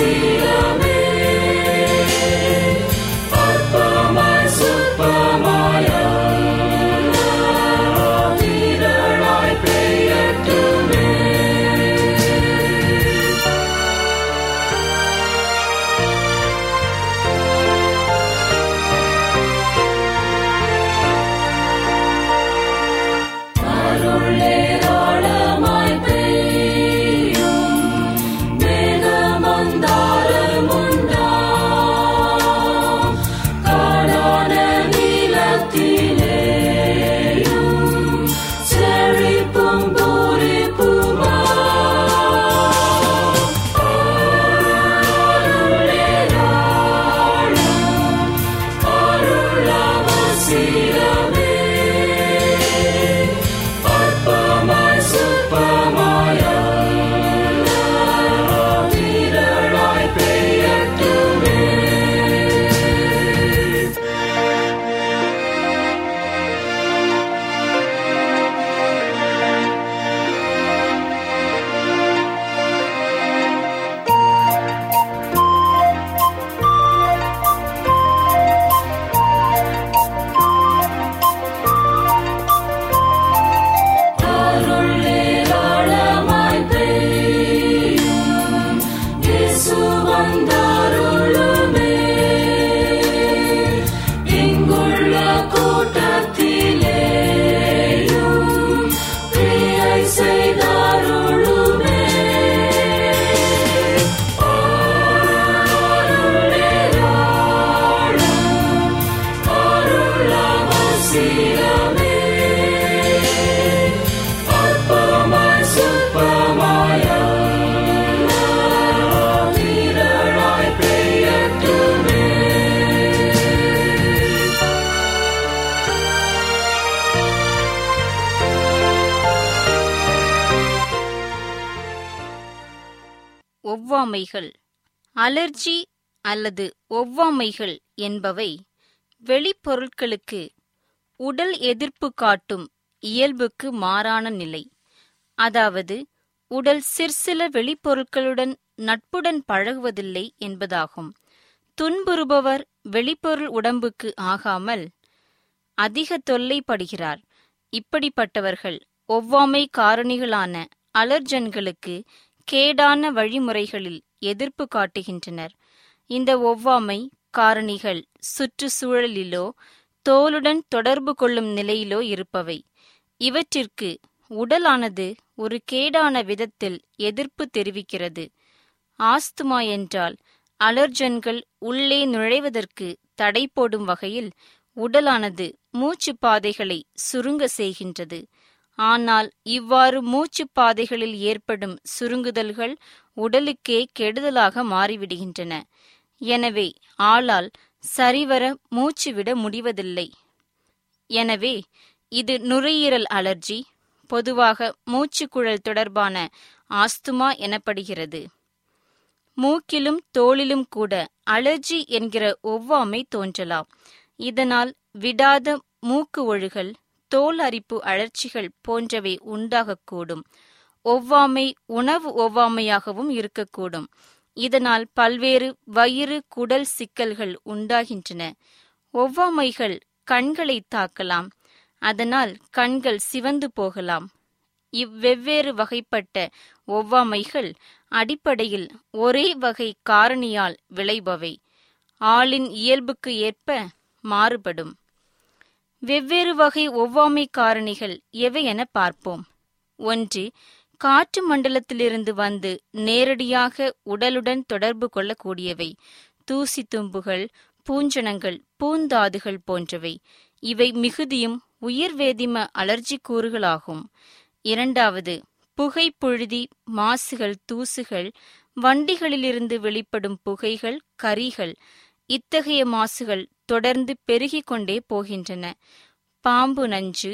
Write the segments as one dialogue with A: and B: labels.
A: see.
B: ஒவ்வாமைகள் allergy அல்லது ஒவ்வாமைகள் என்பவை வெளிப்பொருட்களுக்கு உடல் எதிர்ப்பு காட்டும் இயல்புக்கு மாறான நிலை. அதாவது உடல் சிற்சில வெளிப்பொருட்களுடன் நட்புடன் பழகுவதில்லை என்பதாகும். துன்புறுபவர் வெளிப்பொருள் உடம்புக்கு ஆகாமல் அதிக தொல்லைப்படுகிறார். இப்படிப்பட்டவர்கள் ஒவ்வாமை காரணிகளான அலர்ஜன்களுக்கு கேடான வழிமுறைகளில் எதிர்ப்பு காட்டுகின்றனர். இந்த ஒவ்வாமை காரணிகள் சுற்றுச்சூழலிலோ தோலுடன் தொடர்பு கொள்ளும் நிலையிலோ இருப்பவை. இவற்றிற்கு உடலானது ஒரு கேடான விதத்தில் எதிர்ப்பு தெரிவிக்கிறது. ஆஸ்துமா என்றால் அலர்ஜன்கள் உள்ளே நுழைவதற்கு தடை போடும் வகையில் உடலானது மூச்சு பாதைகளை சுருங்க செய்கின்றது. ஆனால் இவ்வாறு மூச்சு பாதைகளில் ஏற்படும் சுருங்குதல்கள் உடலுக்கே கெடுதலாக மாறிவிடுகின்றன. எனவே ஆளால் சரிவர மூச்சு விட முடிவதில்லை. எனவே இது நுரையீரல் அலர்ஜி பொதுவாக மூச்சுக்குழல் தொடர்பான ஆஸ்துமா எனப்படுகிறது. மூக்கிலும் தோளிலும் கூட அலர்ஜி என்கிற ஒவ்வாமை தோன்றலாம். இதனால் விடாத மூக்கு ஒழுகல் தோல் அரிப்பு அழற்சிகள் போன்றவை உண்டாகக்கூடும். ஒவ்வாமை உணவு ஒவ்வாமையாகவும் இருக்கக்கூடும். இதனால் பல்வேறு வயிறு குடல் சிக்கல்கள் உண்டாகின்றன. ஒவ்வாமைகள் கண்களை தாக்கலாம். அதனால் கண்கள் சிவந்து போகலாம். இவ்வெவ்வேறு வகைப்பட்ட ஒவ்வாமைகள் அடிப்படையில் ஒரே வகை காரணியால் விளைபவை. ஆளின் இயல்புக்கு ஏற்ப மாறுபடும். வெவ்வேறு வகை ஒவ்வாமை காரணிகள் எவை என பார்ப்போம். ஒன்று காற்று மண்டலத்திலிருந்து வந்து நேரடியாக உடலுடன் தொடர்பு கொள்ளக்கூடியவை. தூசி தும்புகள் பூஞ்சனங்கள் பூந்தாதுகள் போன்றவை. இவை மிகுதியும் உயிர்வேதிம அலர்ஜி கூறுகளாகும். இரண்டாவது புகை புழுதி மாசுகள் தூசுகள் வண்டிகளிலிருந்து வெளிப்படும் புகைகள் கரிகள். இத்தகைய மாசுகள் தொடர்ந்து பெருகிக் கொண்டே போகின்றன. பாம்பு நஞ்சு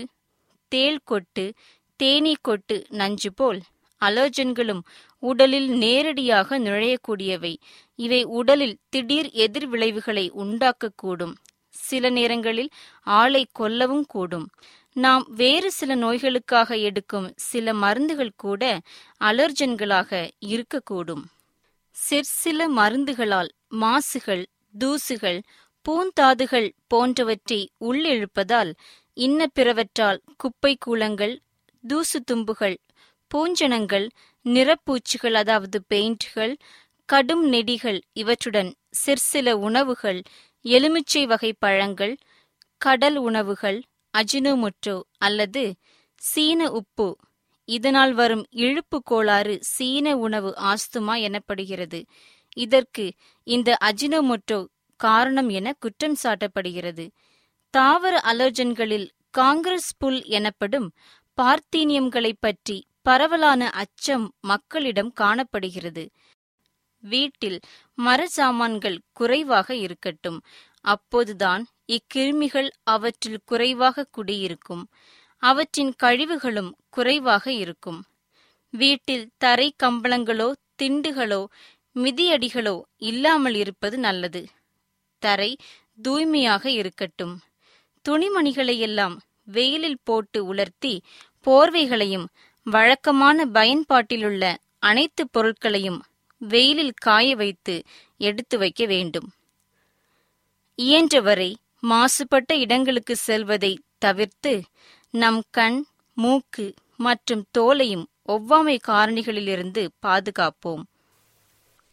B: தேள் கொட்டு தேனீ கொட்டு நஞ்சு போல் அலர்ஜன்களும் உடலில் நேரடியாக நுழையக்கூடியவை. இவை உடலில் திடீர் எதிர்விளைவுகளை உண்டாக்கக்கூடும். சில நேரங்களில் ஆளை கொல்லவும் கூடும். நாம் வேறு சில நோய்களுக்காக எடுக்கும் சில மருந்துகள் கூட அலர்ஜன்களாக இருக்கக்கூடும். சிற்சில மருந்துகளால் மாசுகள் தூசுகள் பூந்தாதுகள் போன்றவற்றை உள்ளிழுப்பதால் இன்ன பிறவற்றால் குப்பை கூலங்கள் தூசு தும்புகள் பூஞ்சனங்கள் நிறப்பூச்சிகள் அதாவது பெயிண்ட்கள் கடும் நெடிகள் இவற்றுடன் சிற்சில உணவுகள் எலுமிச்சை வகை பழங்கள் கடல் உணவுகள் அஜினோமொட்டோ அல்லது சீன உப்பு. இதனால் வரும் இழுப்பு கோளாறு சீன உணவு ஆஸ்துமா எனப்படுகிறது. இதற்கு இந்த அஜினோமோட்டோ காரணம் என குற்றம் சாட்டப்படுகிறது. தாவர அலர்ஜன்களில் காங்கிரஸ் புல் எனப்படும் பார்த்தீனியம்களை பற்றி பரவலான அச்சம் மக்களிடம் காணப்படுகிறது. வீட்டில் மர சாமான்கள் குறைவாக இருக்கட்டும். அப்போதுதான் இக்கிருமிகள் அவற்றில் குறைவாக குடியிருக்கும். அவற்றின் கழிவுகளும் குறைவாக இருக்கும். வீட்டில் தரை கம்பளங்களோ திண்டுகளோ மிதியடிகளோ இல்லாமல் இருப்பது நல்லது. தரை தூய்மையாக இருக்கட்டும். துணிமணிகளையெல்லாம் வெயிலில் போட்டு உலர்த்தி போர்வைகளையும் வழக்கமான பயன்பாட்டிலுள்ள அனைத்து பொருட்களையும் வெயிலில் காய வைத்து எடுத்து வைக்க வேண்டும். இயன்றவரை மாசுபட்ட இடங்களுக்கு செல்வதை தவிர்த்து நம் கண் மூக்கு மற்றும் தோலையும் ஒவ்வாமை காரணிகளிலிருந்து பாதுகாப்போம்.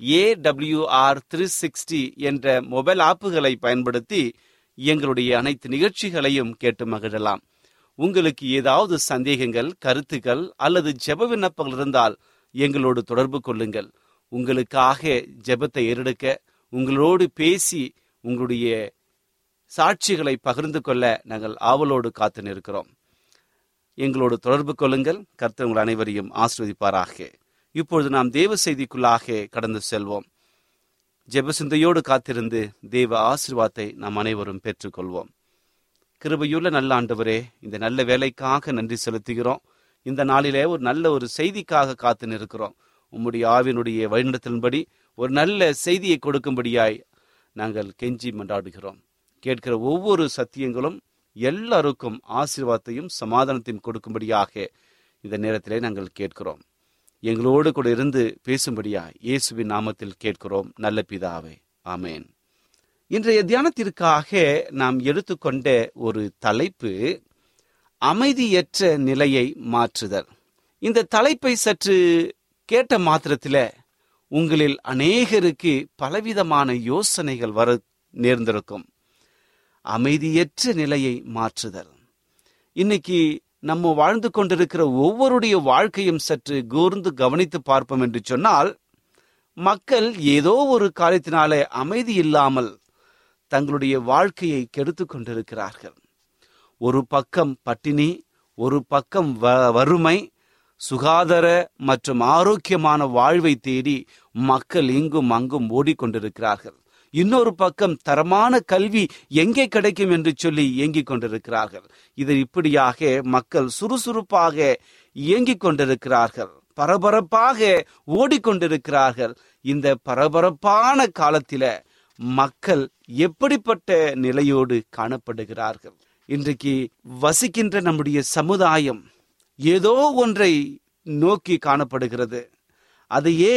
C: A W R three sixty என்ற மொபைல் ஆப்புகளை பயன்படுத்தி எங்களுடைய அனைத்து நிகழ்ச்சிகளையும் கேட்டு மகிழலாம். உங்களுக்கு ஏதாவது சந்தேகங்கள் கருத்துக்கள் அல்லது ஜெப விண்ணப்பங்கள் இருந்தால் எங்களோடு தொடர்பு கொள்ளுங்கள். உங்களுக்காக ஜெபத்தை ஏறெடுக்க உங்களோடு பேசி உங்களுடைய சாட்சிகளை பகிர்ந்து கொள்ள நாங்கள் ஆவலோடு காத்து நிற்கிறோம். எங்களோடு தொடர்பு கொள்ளுங்கள். கர்த்தர் உங்கள் அனைவரையும் ஆஸ்வதிப்பாராக இப்பொழுது நாம் தேவ செய்திக்குள்ளாக கடந்து செல்வோம். ஜெபசிந்தையோடு காத்திருந்து தேவ ஆசிர்வாதத்தை நாம் அனைவரும் பெற்றுக்கொள்வோம். கிருபையுள்ள நல்ல ஆண்டவரே இந்த நல்ல வேலைக்காக நன்றி செலுத்துகிறோம். இந்த நாளிலே ஒரு நல்ல ஒரு செய்திக்காக காத்து நிற்கிறோம். உம்முடைய ஆவினுடைய வழிநடத்தின்படி ஒரு நல்ல செய்தியை கொடுக்கும்படியாய் நாங்கள் கெஞ்சி மன்றாடுகிறோம். கேட்கிற ஒவ்வொரு சத்தியங்களும் எல்லாருக்கும் ஆசீர்வாதத்தையும் சமாதானத்தையும் கொடுக்கும்படியாக இந்த நேரத்திலே நாங்கள் கேட்கிறோம். எங்களோடு கூட இருந்து பேசும்படியா இயேசுவின் நாமத்தில் கேட்கிறோம். நல்ல பிதாவே. ஆமேன். இன்றைய தியானத்திற்காக நாம் எடுத்துக்கொண்ட ஒரு தலைப்பு அமைதியற்ற நிலையை மாற்றுதல். இந்த தலைப்பை சற்று கேட்ட மாத்திரத்தில் உங்களில் அநேகருக்கு பலவிதமான யோசனைகள் வர நேர்ந்திருக்கும். அமைதியற்ற நிலையை மாற்றுதல். இன்னைக்கு நம்ம வாழ்ந்து கொண்டிருக்கிற ஒவ்வொருடைய வாழ்க்கையும் சற்று கூர்ந்து கவனித்து பார்ப்போம் என்று சொன்னால் மக்கள் ஏதோ ஒரு காரியத்தினாலே அமைதி இல்லாமல் தங்களுடைய வாழ்க்கையை கெடுத்து கொண்டிருக்கிறார்கள். ஒரு பக்கம் பட்டினி ஒரு பக்கம் வறுமை சுகாதார மற்றும் ஆரோக்கியமான வாழ்வை தேடி மக்கள் இங்கும் அங்கும் ஓடிக்கொண்டிருக்கிறார்கள். இன்னொரு பக்கம் தரமான கல்வி எங்கே கிடைக்கும் என்று சொல்லி இயங்கிக் கொண்டிருக்கிறார்கள். இது இப்படியாக மக்கள் சுறுசுறுப்பாக இயங்கிக் கொண்டிருக்கிறார்கள். பரபரப்பாக ஓடிக்கொண்டிருக்கிறார்கள் இந்த பரபரப்பான காலத்தில மக்கள் எப்படிப்பட்ட நிலையோடு காணப்படுகிறார்கள்? இன்றைக்கு வசிக்கின்ற நம்முடைய சமுதாயம் ஏதோ ஒன்றை நோக்கி காணப்படுகிறது. அதையே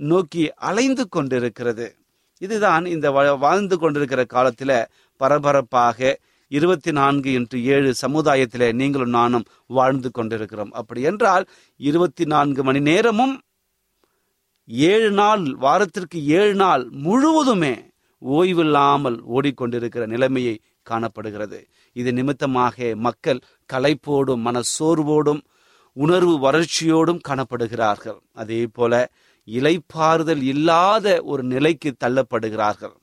C: நோக்கி அலைந்து கொண்டிருக்கிறது. இதுதான் இந்த வாழ்ந்து கொண்டிருக்கிற காலத்துல பரபரப்பாக இருபத்தி நான்கு இன்று ஏழு சமுதாயத்தில் நீங்களும் நானும் வாழ்ந்து கொண்டிருக்கிறோம். அப்படி என்றால் இருபத்தி நான்கு மணி நேரமும் ஏழு நாள் வாரத்திற்கு ஏழு நாள் முழுவதுமே ஓய்வில்லாமல் ஓடிக்கொண்டிருக்கிற நிலைமையை காணப்படுகிறது. இது நிமித்தமாக மக்கள் களைப்போடும் மன சோர்வோடும் உணர்வு வறட்சியோடும் காணப்படுகிறார்கள். அதே போல இலைப்பாறுதல் இல்லாத ஒரு நிலைக்கு தள்ளப்படுகிறார்கள்.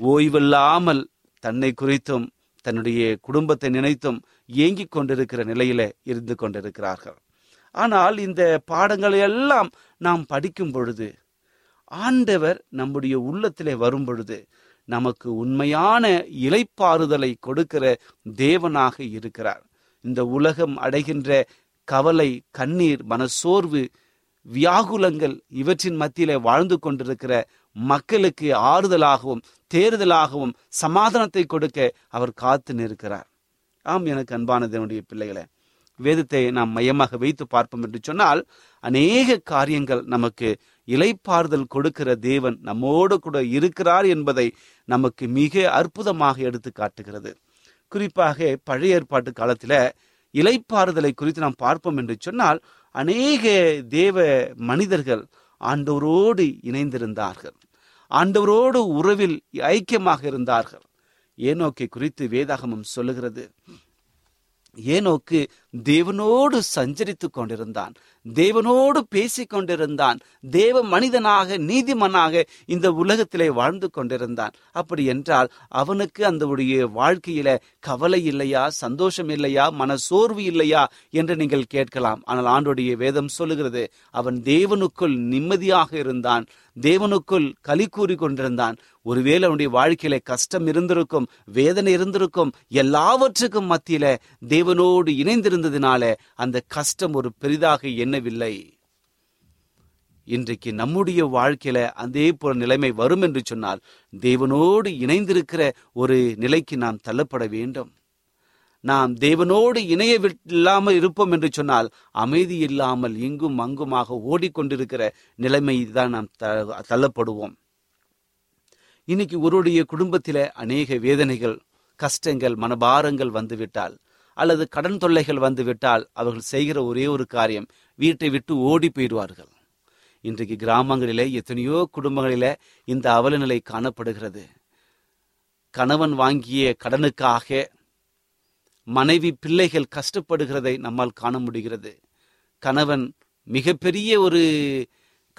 C: ஓய்வில்லாமல் தன்னை குறித்தும் தன்னுடைய குடும்பத்தை நினைத்தும் இயங்கிக் கொண்டிருக்கிற நிலையில இருந்து கொண்டிருக்கிறார்கள். ஆனால் இந்த பாடங்களை எல்லாம் நாம் படிக்கும் பொழுது ஆண்டவர் நம்முடைய உள்ளத்திலே வரும் பொழுது நமக்கு உண்மையான இலைப்பாறுதலை கொடுக்கிற தேவனாக இருக்கிறார். இந்த உலகம் அடைகின்ற கவலை கண்ணீர் மனசோர்வு வியாகுலங்கள் இவற்றின் மத்தியிலே வாழ்ந்து கொண்டிருக்கிற மக்களுக்கு ஆறுதலாகவும் தேர்தலாகவும் சமாதானத்தை கொடுக்க அவர் காத்து நிற்கிறார். ஆம் எனக்கு அன்பானதனுடைய பிள்ளைகளை வேதத்தை நாம் மையமாக வைத்து பார்ப்போம் என்று சொன்னால் அநேக காரியங்கள் நமக்கு இலைப்பாறுதல் கொடுக்கிற தேவன் நம்மோடு கூட இருக்கிறார் என்பதை நமக்கு மிக அற்புதமாக எடுத்து காட்டுகிறது. குறிப்பாக பழைய ஏற்பாட்டு காலத்தில் இலைப்பாறுதலை குறித்து நாம் பார்ப்போம் என்று சொன்னால் அநேக தேவ மனிதர்கள் ஆண்டவரோடு இணைந்திருந்தார்கள். ஆண்டவரோடு உறவில் ஐக்கியமாக இருந்தார்கள். ஏனோக்கை குறித்து வேதாகமம் சொல்லுகிறது. ஏனோக்கு தேவனோடு சஞ்சரித்து கொண்டிருந்தான். தேவனோடு பேசிக் கொண்டிருந்தான் தேவ மனிதனாக நீதிமனாக இந்த உலகத்திலே வாழ்ந்து கொண்டிருந்தான். அப்படி என்றால் அவனுக்கு அந்த உடைய வாழ்க்கையில கவலை இல்லையா சந்தோஷம் இல்லையா மன சோர்வு இல்லையா என்று நீங்கள் கேட்கலாம். ஆனால் ஆண்டுடைய வேதம் சொல்லுகிறது அவன் தேவனுக்குள் நிம்மதியாக இருந்தான் தேவனுக்குள் களி கூறி கொண்டிருந்தான் ஒருவேளை அவனுடைய வாழ்க்கையில கஷ்டம் இருந்திருக்கும் வேதனை இருந்திருக்கும் எல்லாவற்றுக்கும் மத்தியில தேவனோடு இணைந்திருந்ததினால அந்த கஷ்டம் ஒரு பெரிதாக எண்ணவில்லை. இன்றைக்கு நம்முடைய வாழ்க்கையில அதே போல நிலைமை வரும் என்று சொன்னால் தேவனோடு இணைந்திருக்கிற ஒரு நிலைக்கு நாம் தள்ளப்பட வேண்டும். நாம் தேவனோடு இணைய இல்லாமல் இருப்போம் என்று சொன்னால் அமைதி இல்லாமல் இங்கும் அங்குமாக ஓடிக்கொண்டிருக்கிற நிலைமை தான் நாம் தள்ளப்படுவோம். இன்னைக்கு ஒருடைய குடும்பத்தில அநேக வேதனைகள் கஷ்டங்கள் மனபாரங்கள் வந்துவிட்டால் அல்லது கடன் தொல்லைகள் வந்துவிட்டால் அவர்கள் செய்கிற ஒரே ஒரு காரியம் வீட்டை விட்டு ஓடி போயிடுவார்கள். இன்றைக்கு கிராமங்களிலே எத்தனையோ குடும்பங்களிலே இந்த அவலநிலை காணப்படுகிறது. கணவன் வாங்கிய கடனுக்காக மனைவி பிள்ளைகள் கஷ்டப்படுகிறதை நம்மால் காண முடிகிறது. கணவன் மிகப்பெரிய ஒரு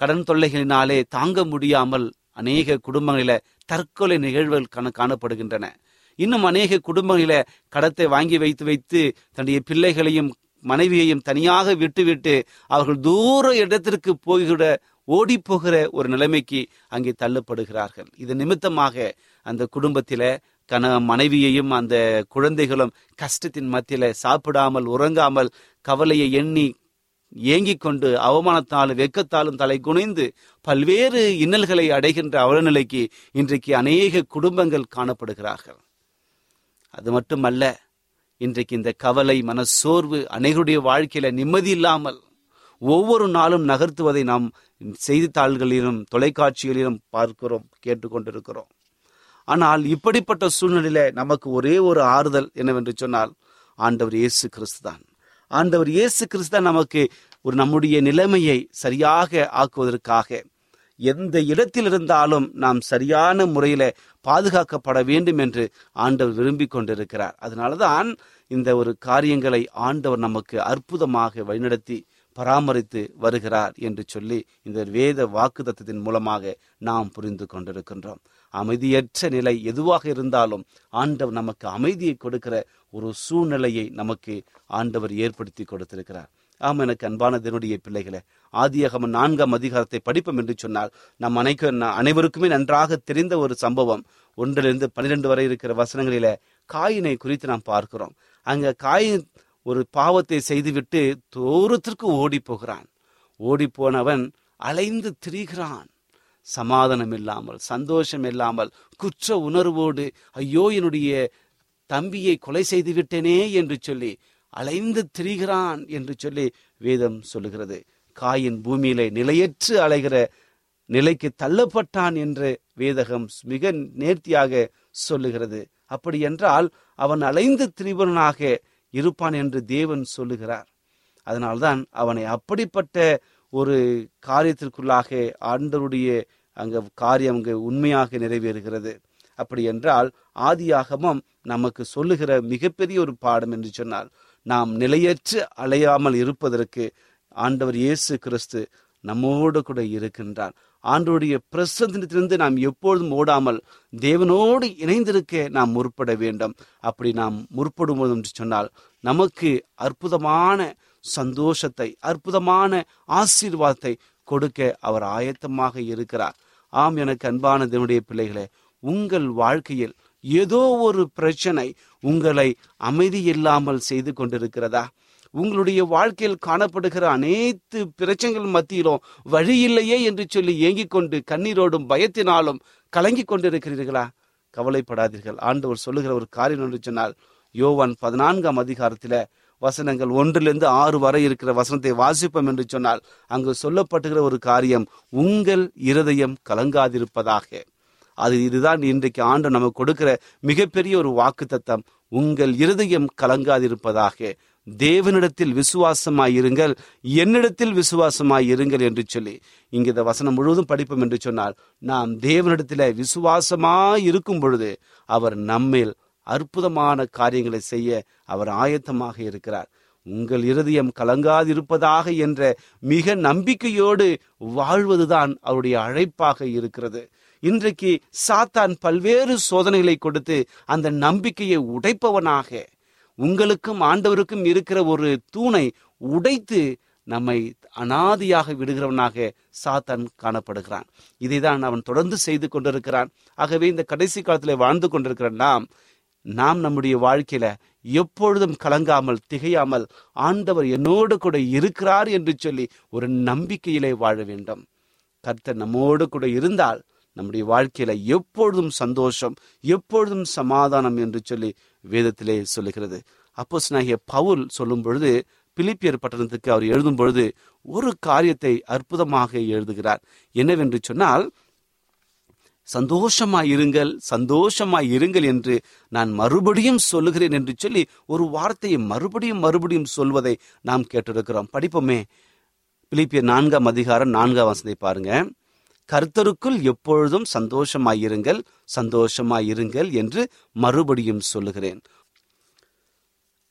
C: கடன் தொல்லைகளினாலே தாங்க முடியாமல் அநேக குடும்பங்களில தற்கொலை நிகழ்வுகள் காணப்படுகின்றன. இன்னும் அநேக குடும்பங்களில கடத்தை வாங்கி வைத்து வைத்து தன்னுடைய பிள்ளைகளையும் மனைவியையும் தனியாக விட்டுவிட்டு அவர்கள் தூர இடத்திற்கு போகிற ஓடி போகிற ஒரு நிலைமைக்கு அங்கே தள்ளப்படுகிறார்கள். இது நிமித்தமாக அந்த குடும்பத்தில கண மனைவியையும் அந்த குழந்தைகளும் கஷ்டத்தின் மத்தியில சாப்பிடாமல் உறங்காமல் கவலையை எண்ணி ஏங்கிக் கொண்டு அவமானத்தாலும் வெக்கத்தாலும் தலை குனிந்து பல்வேறு இன்னல்களை அடைகின்ற அவலநிலைக்கு இன்றைக்கு அநேக குடும்பங்கள் காணப்படுகிறார்கள். அது மட்டுமல்ல இன்றைக்கு இந்த கவலை மனசோர்வு அனைவருடைய வாழ்க்கையில நிம்மதி இல்லாமல் ஒவ்வொரு நாளும் நகர்த்துவதை நாம் செய்தித்தாள்களிலும் தொலைக்காட்சிகளிலும் பார்க்கிறோம் கேட்டுக்கொண்டிருக்கிறோம். ஆனால் இப்படிப்பட்ட சூழ்நிலையில நமக்கு ஒரே ஒரு ஆறுதல் என்னவென்று சொன்னால் ஆண்டவர் இயேசு கிறிஸ்து தான். ஆண்டவர் இயேசு கிறிஸ்து தான் நமக்கு ஒரு நம்முடைய நிலைமையை சரியாக ஆக்குவதற்காக எந்த இடத்தில் இருந்தாலும் நாம் சரியான முறையில பாதுகாக்கப்பட வேண்டும் என்று ஆண்டவர் விரும்பி கொண்டிருக்கிறார். அதனாலதான் இந்த ஒரு காரியங்களை ஆண்டவர் நமக்கு அற்புதமாக வழிநடத்தி பராமரித்து வருகிறார் என்று சொல்லி இந்த வேத வாக்குதத்தின் மூலமாக நாம் புரிந்து கொண்டிருக்கின்றோம். அமைதியற்ற நிலை எதுவாக இருந்தாலும் ஆண்டவர் நமக்கு அமைதியை கொடுக்கிற ஒரு சூழ்நிலையை நமக்கு ஆண்டவர் ஏற்படுத்தி கொடுத்திருக்கிறார். ஆமாம் எனக்கு அன்பான தினுடைய பிள்ளைகளை ஆதியகம நான்காம் அதிகாரத்தை படிப்போம் என்று சொன்னால் நம் அனைக்கு அனைவருக்குமே நன்றாக தெரிந்த ஒரு சம்பவம். ஒன்றிலிருந்து பனிரெண்டு வரை இருக்கிற வசனங்களில காயினை குறித்து நாம் பார்க்கிறோம். அங்க காயின் ஒரு பாவத்தை செய்துவிட்டு தூரத்திற்கு ஓடி போகிறான் ஓடி போனவன் அலைந்து திரிகிறான். சமாதானம் இல்லாமல் சந்தோஷம் இல்லாமல் குற்ற உணர்வோடு ஐயோ என்னுடைய தம்பியை கொலை செய்து விட்டேனே என்று சொல்லி அலைந்து திரிகிறான் என்று சொல்லி வேதம் சொல்லுகிறது. காயின் பூமியிலே நிலையற்று அலைகிற நிலைக்கு தள்ளப்பட்டான் என்று வேதகம் மிக நேர்த்தியாக சொல்லுகிறது. அப்படி என்றால் அவன் அலைந்து திரிவனாக இருப்பான் என்று தேவன் சொல்லுகிறார். அதனால்தான் அவனை அப்படிப்பட்ட ஒரு காரியத்திற்குள்ளாக ஆண்டருடைய அங்க காரியம் அங்கு உண்மையாக நிறைவேறுகிறது. அப்படி என்றால் ஆதியாகமம் நமக்கு சொல்லுகிற மிகப்பெரிய ஒரு பாடம் என்று சொன்னால் நாம் நிலையற்று அலையாமல் இருப்பதற்கு ஆண்டவர் இயேசு கிறிஸ்து நம்மோடு கூட இருக்கின்றார். ஆண்டோடைய பிரசந்தினத்திலிருந்து நாம் எப்பொழுதும் ஓடாமல் தேவனோடு இணைந்திருக்க நாம் முற்பட வேண்டும். அப்படி நாம் முற்படும்போது என்று சொன்னால் நமக்கு அற்புதமான சந்தோஷத்தை அற்புதமான ஆசீர்வாதத்தை கொடுக்க அவர் ஆயத்தமாக இருக்கிறார். ஆம் எனக்கு அன்பான தேவனுடைய பிள்ளைகளே உங்கள் வாழ்க்கையில் ஏதோ ஒரு பிரச்சனை உங்களை அமைதி இல்லாமல் செய்து கொண்டிருக்கிறதா? உங்களுடைய வாழ்க்கையில் காணப்படுகிற அனைத்து பிரச்சனைகள் மத்தியிலும் வழி இல்லையே என்று சொல்லி ஏங்கிக் கொண்டு கண்ணீரோடும் பயத்தினாலும் கலங்கி கொண்டிருக்கிறீர்களா? கவலைப்படாதீர்கள். ஆண்டவர் சொல்லுகிற ஒரு காரியம் என்று சொன்னால் யோவான் பதினான்காம் அதிகாரத்தில் வசனங்கள் ஒன்றிலிருந்து ஆறு வரை இருக்கிற வசனத்தை வாசிப்போம் என்று சொன்னால் அங்கு சொல்லப்பட்டுகிற ஒரு காரியம் உங்கள் இருதயம் கலங்காதிருப்பதாக. அது இதுதான் இன்றைக்கு ஆண்டு நமக்கு கொடுக்கிற மிகப்பெரிய ஒரு வாக்கு தத்தம் உங்கள் இருதயம் கலங்காதிருப்பதாக. தேவனிடத்தில் விசுவாசமாயிருங்கள் என்னிடத்தில் விசுவாசமாயிருங்கள் என்று சொல்லி இங்கு இந்த வசனம் முழுவதும் படிப்போம் என்று சொன்னால் நாம் தேவனிடத்தில் விசுவாசமாய் இருக்கும் பொழுது அவர் நம்மேல் அற்புதமான காரியங்களை செய்ய அவர் ஆயத்தமாக இருக்கிறார். உங்கள் இருதயம் கலங்காதிருப்பதாக என்ற மிக நம்பிக்கையோடு வாழ்வதுதான் அவருடைய அழைப்பாக இருக்கிறது. இன்றைக்கு சாத்தான் பல்வேறு சோதனைகளை கொடுத்து அந்த நம்பிக்கையை உடைப்பவனாக உங்களுக்கும் ஆண்டவருக்கும் இருக்கிற ஒரு தூணை உடைத்து நம்மை அனாதியாக விடுகிறவனாக சாத்தான் காணப்படுகிறான். இதைதான் அவன் தொடர்ந்து செய்து கொண்டிருக்கிறான். ஆகவே இந்த கடைசி காலத்தில் வாழ்ந்து கொண்டிருக்கிற நாம் நாம் நம்முடைய வாழ்க்கையில எப்பொழுதும் கலங்காமல் திகையாமல் ஆண்டவர் என்னோடு கூட இருக்கிறார் என்று சொல்லி ஒரு நம்பிக்கையிலே வாழ வேண்டும். கர்த்தர் நம்மோடு கூட இருந்தால் நம்முடைய வாழ்க்கையில எப்பொழுதும் சந்தோஷம் எப்பொழுதும் சமாதானம் என்று சொல்லி வேதத்திலே சொல்லுகிறது. அப்போஸ் நாகிய பவுல் சொல்லும் பொழுது பிலிப்பியர் பட்டணத்துக்கு அவர் எழுதும் பொழுது ஒரு காரியத்தை அற்புதமாக எழுதுகிறார். என்னவென்று சொன்னால் சந்தோஷமாய் இருங்கள் சந்தோஷமாய் இருங்கள் என்று நான் மறுபடியும் சொல்லுகிறேன் என்று சொல்லி ஒரு வார்த்தையை மறுபடியும் மறுபடியும் சொல்வதை நாம் கேட்டிருக்கிறோம். படிப்போமே. பிலிப்பியர் நான்காம் அதிகாரம் நான்காம் வசதை பாருங்க. கர்த்தருக்குள் எப்பொழுதும் சந்தோஷமாயிருங்கள் சந்தோஷமாயிருங்கள் என்று மறுபடியும் சொல்லுகிறேன்.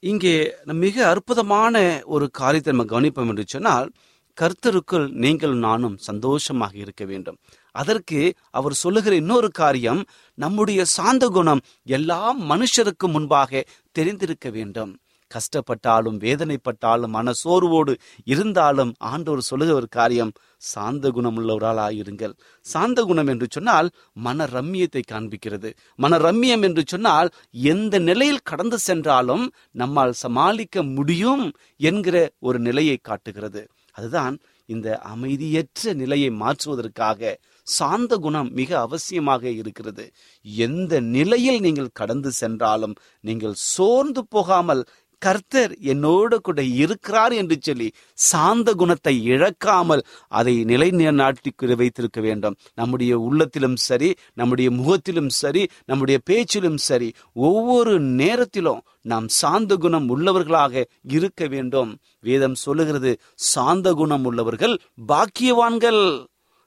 C: இங்கே மிக அற்புதமான ஒரு காரியத்தை நம்ம கவனிப்போம் என்று சொன்னால் கர்த்தருக்குள் நீங்கள் நானும் சந்தோஷமாக இருக்க வேண்டும். அதற்கு அவர் சொல்லுகிற இன்னொரு காரியம் நம்முடைய சாந்த குணம் எல்லா மனுஷருக்கு முன்பாக தெரிந்திருக்க வேண்டும். கஷ்டப்பட்டாலும் வேதனைப்பட்டாலும் மன சோர்வோடு இருந்தாலும் ஆண்டவர் சொல்லுகிற ஒரு காரியம் சாந்த குணம் உள்ளவராயிருங்கள் சாந்த குணம் என்று சொன்னால் மன ரம்மியத்தை காண்பிக்கிறது. மன ரம்மியம் என்று சொன்னால் எந்த நிலையில் கடந்து சென்றாலும் நம்மால் சமாளிக்க முடியும் என்கிற ஒரு நிலையை காட்டுகிறது. அதுதான் இந்த அமைதியற்ற நிலையை மாற்றுவதற்காக சாந்த குணம் மிக அவசியமாக இருக்கிறது. எந்த நிலையில் நீங்கள் கடந்து சென்றாலும் நீங்கள் சோர்ந்து போகாமல் கர்த்தர் என்னோடு கூட இருக்கிறார் என்று சொல்லி சாந்த குணத்தை இழக்காமல் அதை நிலைநாட்டி வைத்திருக்க வேண்டும். நம்முடைய உள்ளத்திலும் சரி நம்முடைய முகத்திலும் சரி நம்முடைய பேச்சிலும் சரி ஒவ்வொரு நேரத்திலும் நாம் சாந்த குணம் உள்ளவர்களாக இருக்க வேண்டும். வேதம் சொல்லுகிறது சாந்த குணம் உள்ளவர்கள் பாக்கியவான்கள்.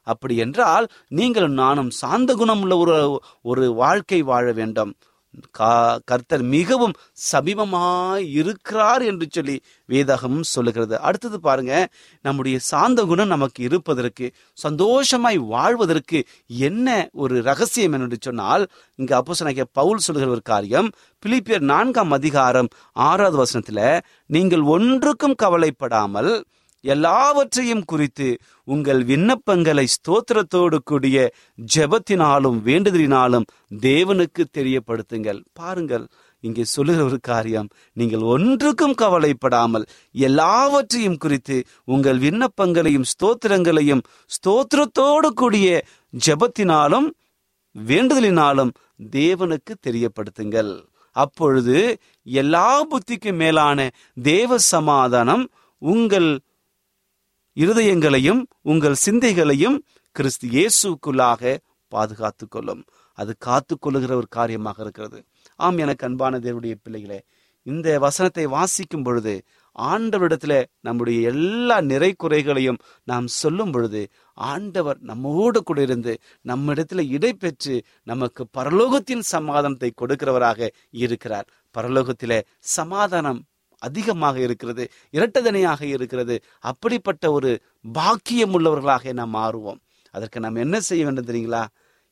C: அப்படி என்றால் நீங்கள் நானும் சாந்த குணம் உள்ள ஒரு ஒரு வாழ்க்கை வாழ வேண்டும். கர்த்தர் மிகவும் சமீபமாய் இருக்கிறார் என்று சொல்லி வேதகம் சொல்லுகிறது. அடுத்தது பாருங்க நம்முடைய சாந்த குணம் நமக்கு இருப்பதற்கு சந்தோஷமாய் வாழ்வதற்கு என்ன ஒரு ரகசியம் என்று சொன்னால் இங்க அப்போ பவுல் சொல்லுகிற ஒரு காரியம் பிலிப்பியர் நான்காம் அதிகாரம் ஆறாவது வசனத்துல நீங்கள் ஒன்றுக்கும் கவலைப்படாமல் எல்லாவற்றையும் குறித்து உங்கள் விண்ணப்பங்களை ஸ்தோத்திரத்தோடு கூடிய ஜெபத்தினாலும் வேண்டுதலினாலும் தேவனுக்கு தெரியப்படுத்துங்கள். பாருங்கள் இங்கே சொல்லுகிற ஒரு காரியம் நீங்கள் ஒன்றுக்கும் கவலைப்படாமல் எல்லாவற்றையும் குறித்து உங்கள் விண்ணப்பங்களையும் ஸ்தோத்திரங்களையும் ஸ்தோத்திரத்தோடு கூடிய ஜெபத்தினாலும் வேண்டுதலினாலும் தேவனுக்கு தெரியப்படுத்துங்கள். அப்பொழுது எல்லா புத்திக்கும் மேலான தேவ சமாதானம் உங்கள் இருதயங்களையும் உங்கள் சிந்தைகளையும் கிறிஸ்து இயேசுக்குள்ளாக பாதுகாத்து கொள்ளும் அது காத்து கொள்ளுகிற ஒரு காரியமாக இருக்கிறது. ஆம் எனக்கு அன்பான தேவனுடைய பிள்ளைகளே இந்த வசனத்தை வாசிக்கும் பொழுது ஆண்டவரிடத்துல நம்முடைய எல்லா நிறை குறைகளையும் நாம் சொல்லும் பொழுது ஆண்டவர் நம்மோடு கூட இருந்து நம்மிடத்துல இடைபெற்று நமக்கு பரலோகத்தின் சமாதானத்தை கொடுக்கிறவராக இருக்கிறார். பரலோகத்திலே சமாதானம் அதிகமாக இருக்கிறது இரட்டதனையாக இருக்கிறது. அப்படிப்பட்ட ஒரு பாக்கியம் உள்ளவர்களாக நாம் மாறுவோம். அதற்கு நாம் என்ன செய்ய வேண்டும் தெரியுங்களா?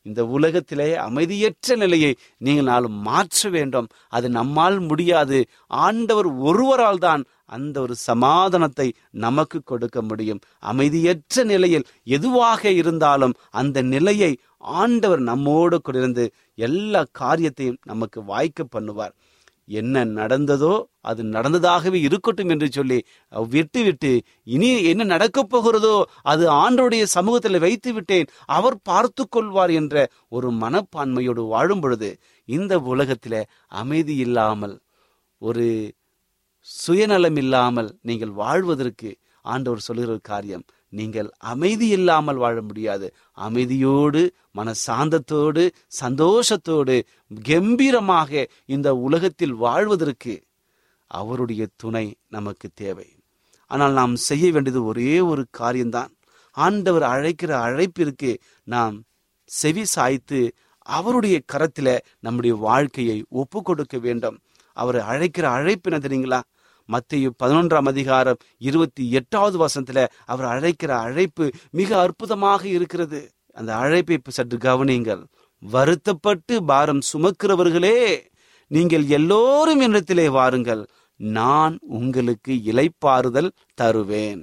C: இந்த உலகத்திலே அமைதியற்ற நிலையை நீங்கள் நாளும் மாற்ற வேண்டும். அது நம்மால் முடியாது. ஆண்டவர் ஒருவரால் தான் அந்த ஒரு சமாதானத்தை நமக்கு கொடுக்க முடியும். அமைதியற்ற நிலையில் எதுவாக இருந்தாலும் அந்த நிலையை ஆண்டவர் நம்மோடு கொண்டிருந்து எல்லா காரியத்தையும் நமக்கு வாய்க்க பண்ணுவார். என்ன நடந்ததோ அது நடந்ததாகவே இருக்கட்டும் என்று சொல்லி விட்டு விட்டு இனி என்ன நடக்கப் போகிறதோ அது ஆண்டோடைய சமூகத்தில் வைத்து விட்டேன் அவர் பார்த்து கொள்வார் என்ற ஒரு மனப்பான்மையோடு வாழும் பொழுது இந்த உலகத்தில் அமைதி இல்லாமல் ஒரு சுயநலம் இல்லாமல் நீங்கள் வாழ்வதற்கு ஆண்டவர் சொல்கிற காரியம். நீங்கள் அமைதி இல்லாமல் வாழ முடியாது. அமைதியோடு மன சாந்தத்தோடு சந்தோஷத்தோடு கம்பீரமாக இந்த உலகத்தில் வாழ்வதற்கு அவருடைய துணை நமக்கு தேவை. ஆனால் நாம் செய்ய வேண்டியது ஒரே ஒரு காரியம்தான். ஆண்டவர் அழைக்கிற அழைப்பிற்கு நாம் செவி சாய்த்து அவருடைய கரத்தில் நம்முடைய வாழ்க்கையை ஒப்பு கொடுக்க வேண்டும். அவர் அழைக்கிற அழைப்பு என்ன தெரியுங்களா? மத்திய பதினொன்றாம் அதிகாரம் இருபத்தி எட்டாவது வசனத்துல அவர் அழைக்கிற அழைப்பு மிக அற்புதமாக இருக்கிறது. அந்த அழைப்பை சற்று கவனியுங்கள். வருத்தப்பட்டு பாரம் சுமக்கிறவர்களே நீங்கள் எல்லோரும் என்னிடத்திலே வாருங்கள். நான் உங்களுக்கு இலைப்பாறுதல் தருவேன்.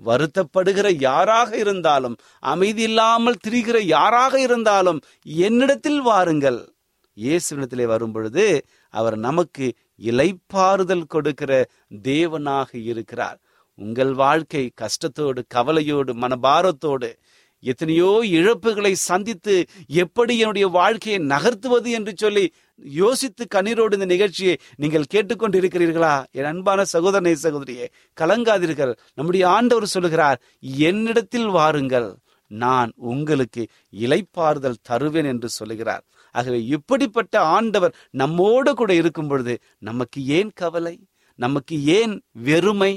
C: வருத்தப்படுகிற யாராக இருந்தாலும் அமைதி இல்லாமல் திரிகிற யாராக இருந்தாலும் என்னிடத்தில் வாருங்கள். இயேசுவிடத்திலே வரும் பொழுது அவர் நமக்கு இலைப்பாறுதல் கொடுக்கிற தேவனாக இருக்கிறார். உங்கள் வாழ்க்கை கஷ்டத்தோடு கவலையோடு மனபாரத்தோடு எத்தனையோ இழப்புகளை சந்தித்து எப்படி என்னுடைய வாழ்க்கையை நகர்த்துவது என்று சொல்லி யோசித்து கண்ணீரோடு இந்த நிகழ்ச்சியை நீங்கள் கேட்டுக்கொண்டிருக்கிறீர்களா? என் அன்பான சகோதரனை சகோதரியே கலங்காதீர்கள். நம்முடைய ஆண்டவர் சொல்லுகிறார் என்னிடத்தில் வாருங்கள். நான் உங்களுக்கு இலைப்பாறுதல் தருவேன் என்று சொல்லுகிறார். ஆகவே இப்படிப்பட்ட ஆண்டவர் நம்மோடு கூட இருக்கும் பொழுது நமக்கு ஏன் கவலை? நமக்கு ஏன் வெறுமை?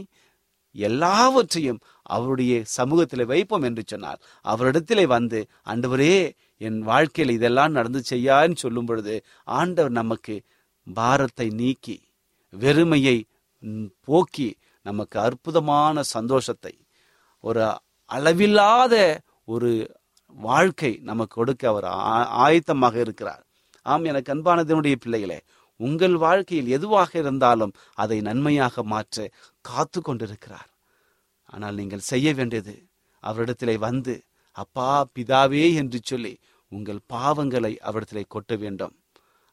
C: எல்லாவற்றையும் அவருடைய சமூகத்தில் வைப்போம் என்று சொன்னார். அவரிடத்திலே வந்து ஆண்டவரே என் வாழ்க்கையில் இதெல்லாம் நடந்து செய்யான்னு சொல்லும் பொழுது ஆண்டவர் நமக்கு பாரத்தை நீக்கி வெறுமையை போக்கி நமக்கு அற்புதமான சந்தோஷத்தை ஒரு அளவில்லாத ஒரு வாழ்க்கை நமக்கு கொடுக்க அவர் ஆ- ஆயத்தமாக இருக்கிறார். ஆம் எனக்கு அன்பானதனுடைய பிள்ளைகளே உங்கள் வாழ்க்கையில் எதுவாக இருந்தாலும் அதை நன்மையாக மாற்ற காத்து கொண்டிருக்கிறார். ஆனால் நீங்கள் செய்ய வேண்டியது அவரிடத்திலே வந்து அப்பா பிதாவே என்று சொல்லி உங்கள் பாவங்களை அவரிடத்திலே கொட்ட வேண்டும்.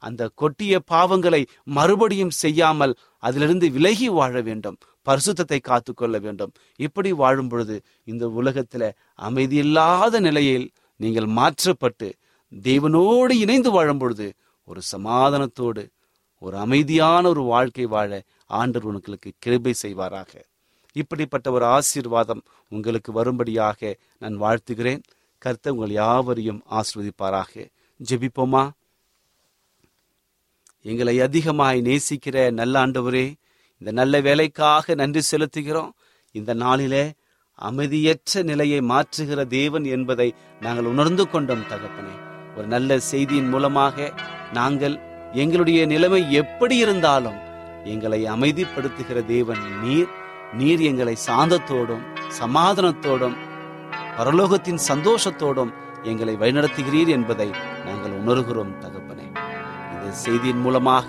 C: அந்த கொட்டிய பாவங்களை மறுபடியும் செய்யாமல் அதிலிருந்து விலகி வாழ வேண்டும். பரிசுத்தத்தை காத்து கொள்ள வேண்டும். இப்படி வாழும் பொழுது இந்த உலகத்தில் அமைதியில்லாத நிலையில் நீங்கள் மாற்றப்பட்டு தேவனோடு இணைந்து வாழும் பொழுது ஒரு சமாதானத்தோடு ஒரு அமைதியான ஒரு வாழ்க்கை வாழ ஆண்டர் உங்களுக்கு கிருபை செய்வாராக. இப்படிப்பட்ட ஒரு ஆசீர்வாதம் உங்களுக்கு வரும்படியாக நான் வாழ்த்துகிறேன். கருத்தை உங்கள் யாவரையும் ஆசிர்வதிப்பாராக. ஜெபிப்போமா? எங்களை அதிகமாய் நேசிக்கிற நல்ல ஆண்டவரே இந்த நல்ல வேலைக்காக நன்றி செலுத்துகிறோம். இந்த நாளிலே அமைதியற்ற நிலையை மாற்றுகிற தேவன் என்பதை நாங்கள் உணர்ந்து கொண்டோம் தகப்பனே. ஒரு நல்ல செய்தியின் மூலமாக நாங்கள் எங்களுடைய நிலைமை எப்படி இருந்தாலும் எங்களை அமைதிப்படுத்துகிற தேவன் நீர். நீர் எங்களை சாந்தத்தோடும் சமாதானத்தோடும் பரலோகத்தின் சந்தோஷத்தோடும் எங்களை வழிநடத்துகிறீர் என்பதை நாங்கள் உணர்கிறோம் தகப்பன். இந்த செய்தியின் மூலமாக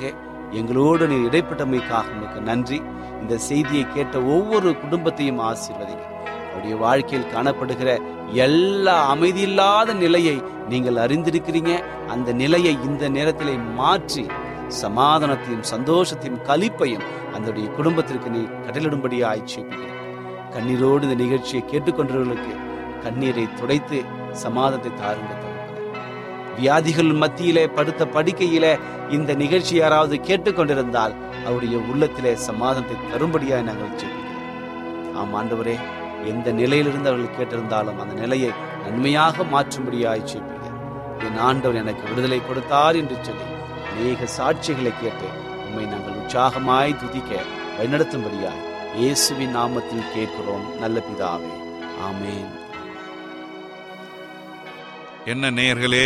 C: எங்களோடு நீர் இடைப்பட்டமைக்காக உமக்கு நன்றி. இந்த செய்தியை கேட்ட ஒவ்வொரு குடும்பத்தையும் ஆசீர்வதிங்க அவருடைய வாழ்க்கையில் காணப்படுகிற எல்லா அமைதியில்லாத நிலையை நீங்கள் அறிந்திருக்கிறீங்க. அந்த நிலையை இந்த நேரத்திலே மாற்றி சமாதானத்தையும் சந்தோஷத்தையும் கலிப்பையும் அந்த குடும்பத்திற்கு நீ கடலிடும்படியாக ஆய்ச்சிப்பிக்கிறேன் கண்ணீரோடு இந்த நிகழ்ச்சியை கேட்டுக்கொண்டவர்களுக்கு கண்ணீரை துடைத்து சமாதத்தை தாருங்க வியாதிகள் மத்தியிலே படுத்த படுக்கையில இந்த நிகழ்ச்சி யாராவது கேட்டுக்கொண்டிருந்தால் அவருடைய உள்ளத்திலே சமாதானத்தை தரும்படியாக நாங்கள் ஜெபிக்கிறோம். ஆம் ஆண்டவரே எந்த நிலையிலிருந்து அவர்கள் கேட்டிருந்தாலும் அந்த நிலையை நன்மையாக மாற்றும்படியாய் ஜெபிக்கிறேன். என் ஆண்டவர் எனக்கு விடுதலை கொடுத்தார் என்று சொல்லி அநேக சாட்சிகளை கேட்டு உண்மை நாங்கள் உற்சாகமாய் துதிக்க வழிநடத்தும்படியாய் இயேசுவின் நாமத்தில் கேட்கிறோம் நல்ல பிதாவே. ஆமேன்.
A: என்ன நேயர்களே